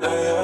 Yeah.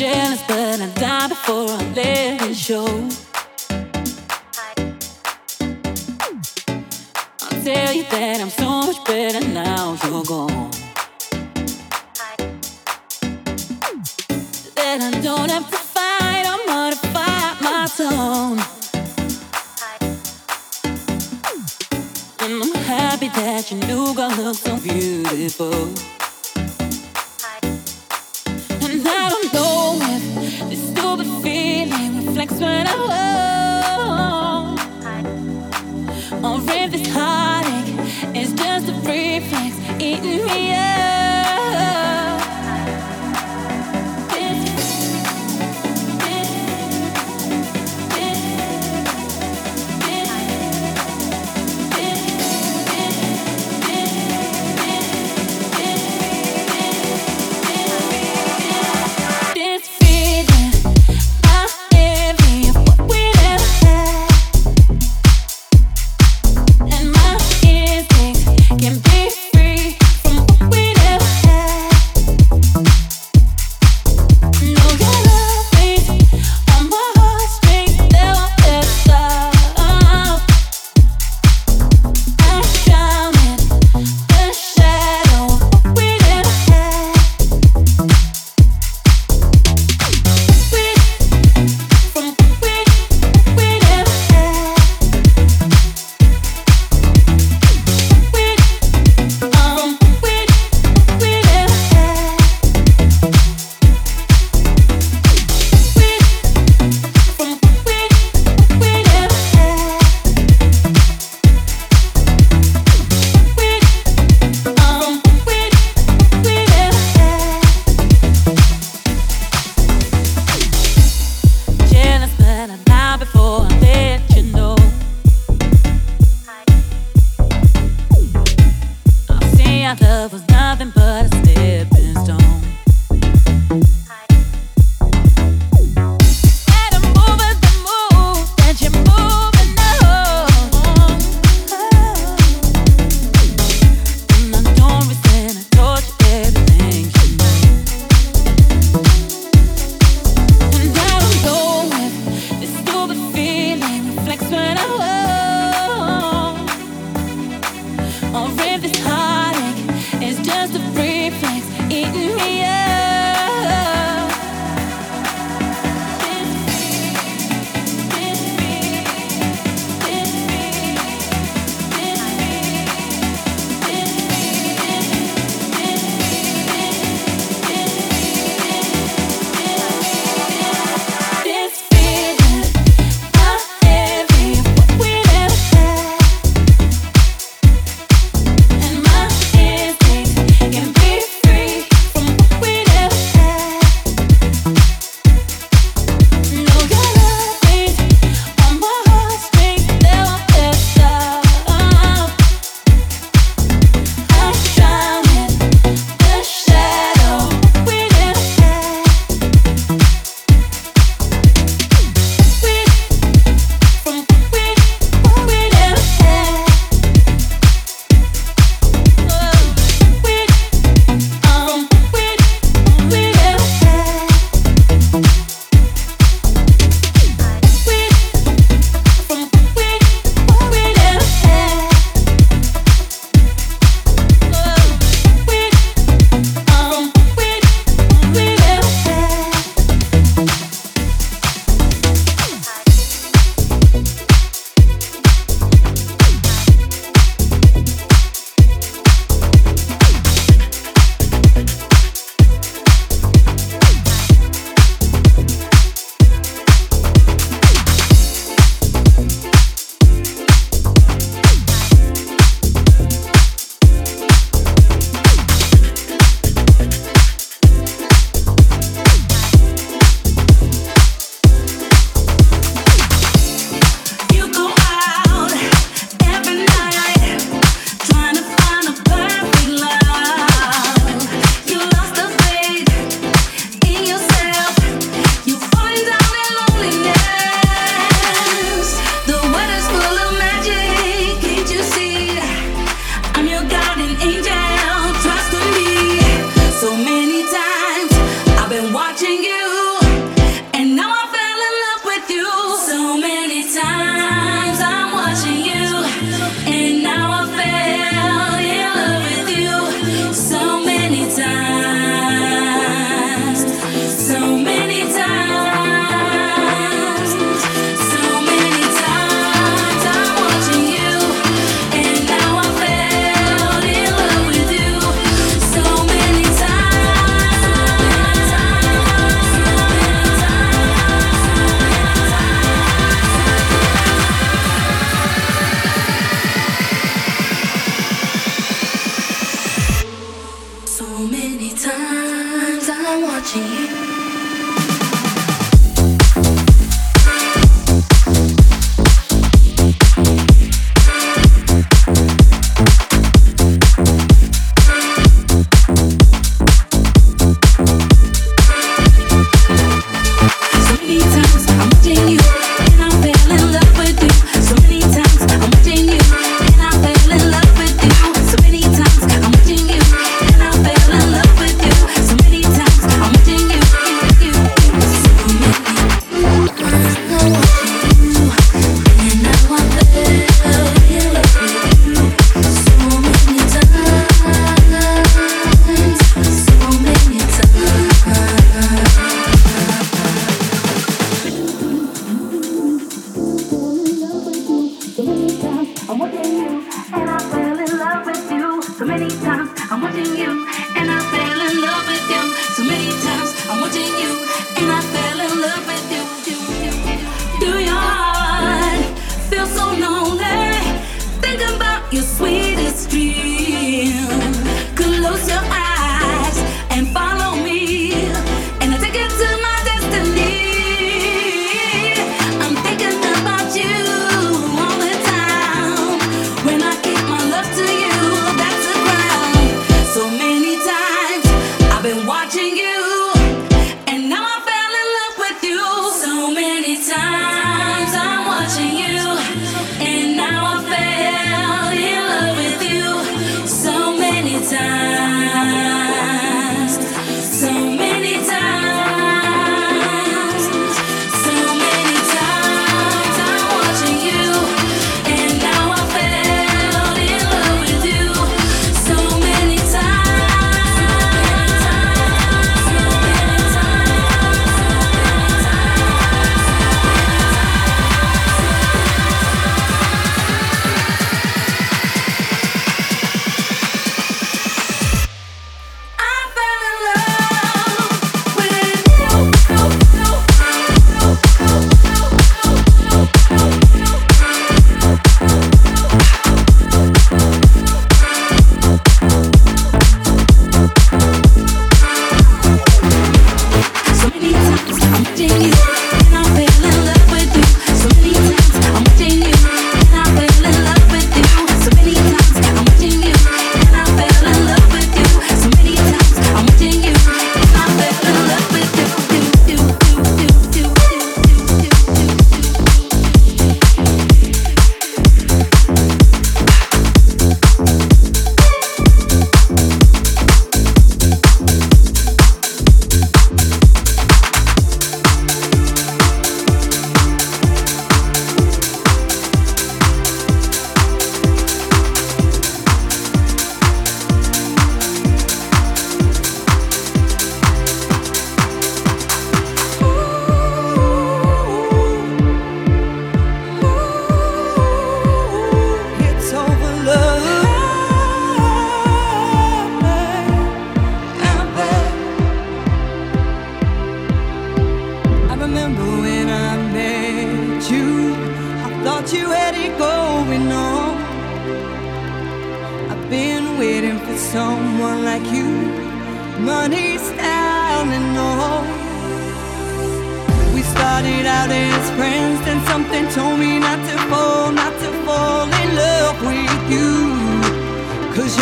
jealous, but I die before I let it show. I'll tell you that I'm so much better now you're gone. That I don't have to fight or modify my tone. And I'm happy that your new girl looks so beautiful. when I hold on. Rip this heartache, it's just a reflex eating me up.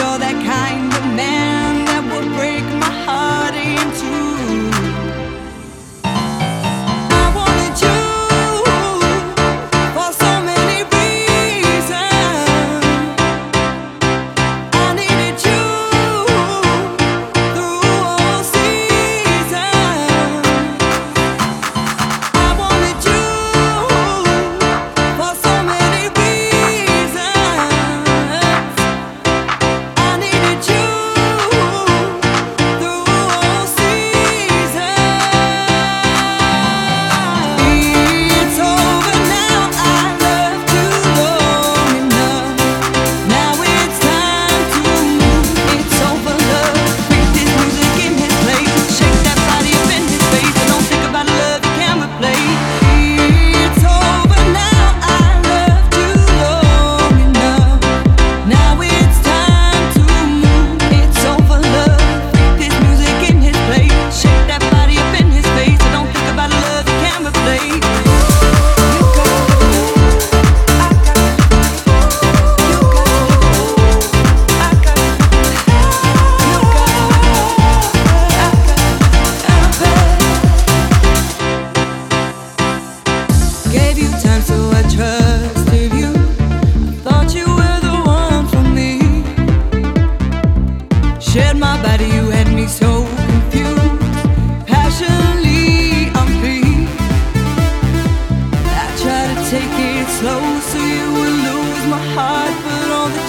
you're that kind of man.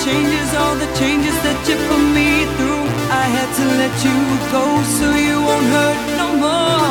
changes, all the changes that you put me through. I had to let you go so you won't hurt no more.